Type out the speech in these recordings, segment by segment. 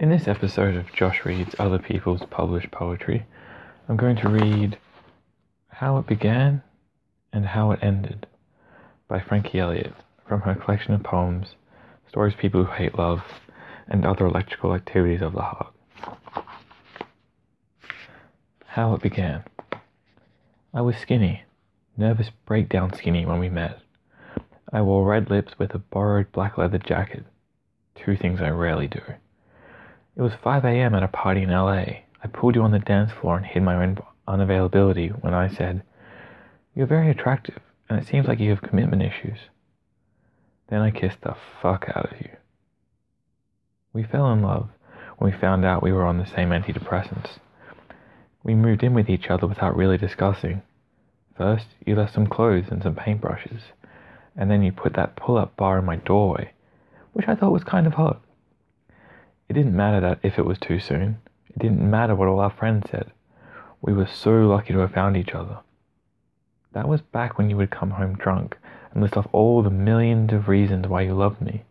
In this episode of Josh Reads Other People's Published Poetry, I'm going to read How It Began and How It Ended by Frankie Elliott from her collection of poems, Stories People Who Hate Love, and Other Electrical Activities of the Heart. How It Began I was skinny, nervous breakdown skinny when we met. I wore red lips with a borrowed black leather jacket, two things I rarely do. It was 5 a.m. at a party in LA. I pulled you on the dance floor and hid my own unavailability when I said, You're very attractive, and it seems like you have commitment issues. Then I kissed the fuck out of you. We fell in love when we found out we were on the same antidepressants. We moved in with each other without really discussing. First, you left some clothes and some paintbrushes, and then you put that pull up bar in my doorway, which I thought was kind of hot. It didn't matter that if it was too soon. It didn't matter what all our friends said. We were so lucky to have found each other. That was back when you would come home drunk and list off all the millions of reasons why you loved me,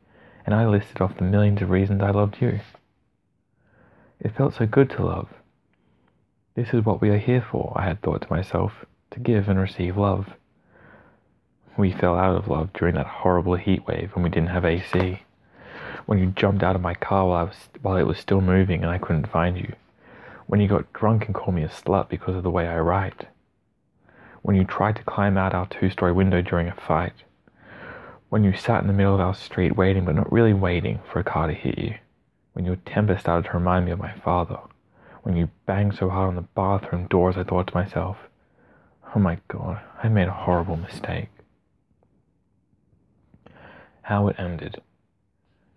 and I listed off the millions of reasons I loved you. It felt so good to love. This is what we are here for, I had thought to myself, to give and receive love. We fell out of love during that horrible heat wave when we didn't have AC when you jumped out of my car while I was while it was still moving and I couldn't find you, when you got drunk and called me a slut because of the way I write, when you tried to climb out our two-story window during a fight, when you sat in the middle of our street waiting but not really waiting for a car to hit you, when your temper started to remind me of my father, when you banged so hard on the bathroom doors I thought to myself, oh my god, I made a horrible mistake. How it ended.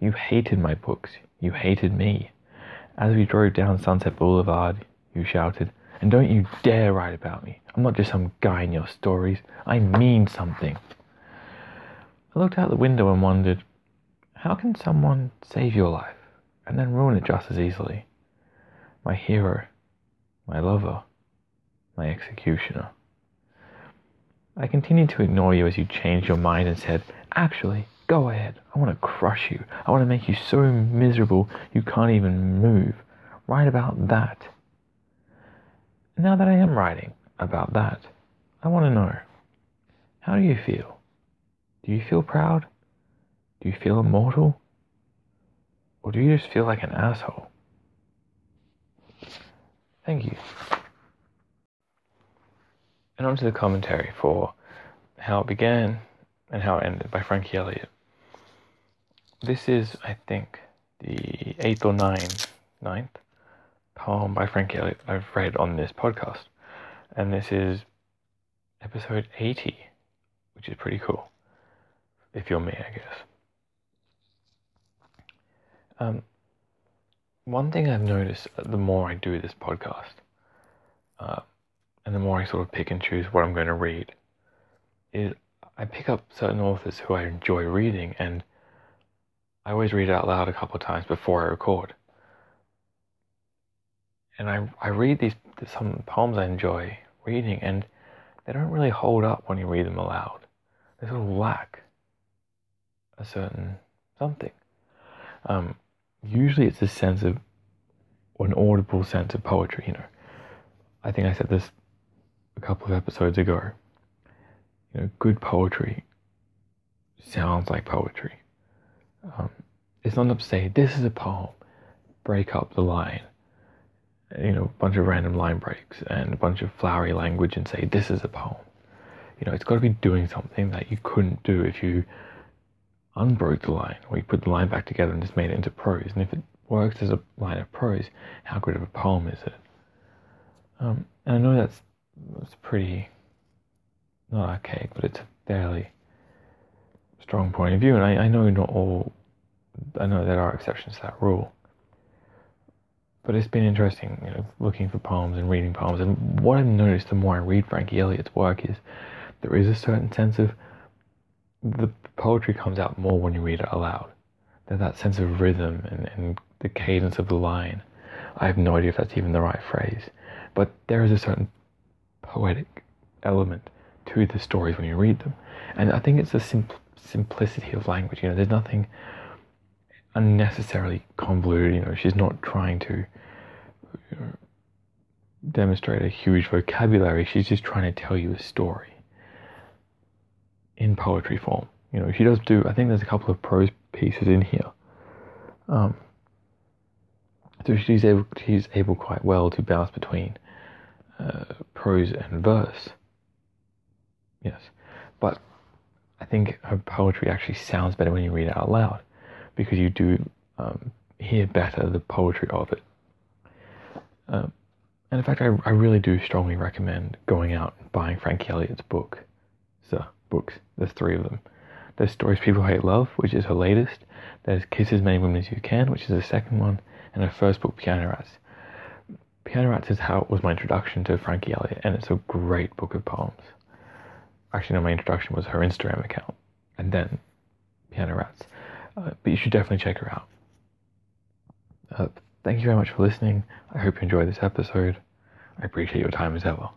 You hated my books. You hated me. As we drove down Sunset Boulevard, you shouted, And don't you dare write about me. I'm not just some guy in your stories. I mean something. I looked out the window and wondered, how can someone save your life and then ruin it just as easily? My hero, my lover, my executioner. I continued to ignore you as you changed your mind and said, Actually, Go ahead. I want to crush you. I want to make you so miserable you can't even move. Write about that. now that I am writing about that, I want to know how do you feel? Do you feel proud? Do you feel immortal? Or do you just feel like an asshole? Thank you. And on to the commentary for How It Began and How It Ended by Frankie Elliott. This is, I think, the eighth or ninth, ninth poem by Frank Elliott I've read on this podcast. And this is episode 80, which is pretty cool. If you're me, I guess. Um, one thing I've noticed the more I do this podcast, uh, and the more I sort of pick and choose what I'm going to read, is I pick up certain authors who I enjoy reading and I always read it out loud a couple of times before I record. And I, I read these some poems I enjoy reading, and they don't really hold up when you read them aloud. They sort of lack a certain something. Um, usually, it's a sense of, an audible sense of poetry. You know, I think I said this a couple of episodes ago. You know, good poetry sounds like poetry. Um, it's not enough to say, this is a poem, break up the line, you know, a bunch of random line breaks and a bunch of flowery language and say, this is a poem. You know, it's got to be doing something that you couldn't do if you unbroke the line or you put the line back together and just made it into prose. And if it works as a line of prose, how good of a poem is it? Um, and I know that's, that's pretty, not archaic, but it's fairly strong point of view. And I, I know not all, I know there are exceptions to that rule. But it's been interesting, you know, looking for poems and reading poems. And what I've noticed the more I read Frankie Elliott's work is there is a certain sense of the poetry comes out more when you read it aloud. There's that sense of rhythm and, and the cadence of the line. I have no idea if that's even the right phrase, but there is a certain poetic element to the stories when you read them. And I think it's the simple simplicity of language. You know, there's nothing unnecessarily convoluted. You know, she's not trying to you know, demonstrate a huge vocabulary. She's just trying to tell you a story in poetry form. You know, she does do. I think there's a couple of prose pieces in here. Um, so she's able she's able quite well to bounce between uh, prose and verse. Yes, but I think her poetry actually sounds better when you read it out loud because you do um, hear better the poetry of it. Um, and in fact, I, I really do strongly recommend going out and buying Frankie Elliott's book. So, books. There's three of them. There's Stories People Hate Love, which is her latest. There's Kiss As Many Women As You Can, which is the second one. And her first book, Piano Rats. Piano Rats is how was my introduction to Frankie Elliott, and it's a great book of poems. Actually, no, my introduction was her Instagram account, and then Piano Rats. Uh, but you should definitely check her out. Uh, thank you very much for listening. I hope you enjoyed this episode. I appreciate your time as ever.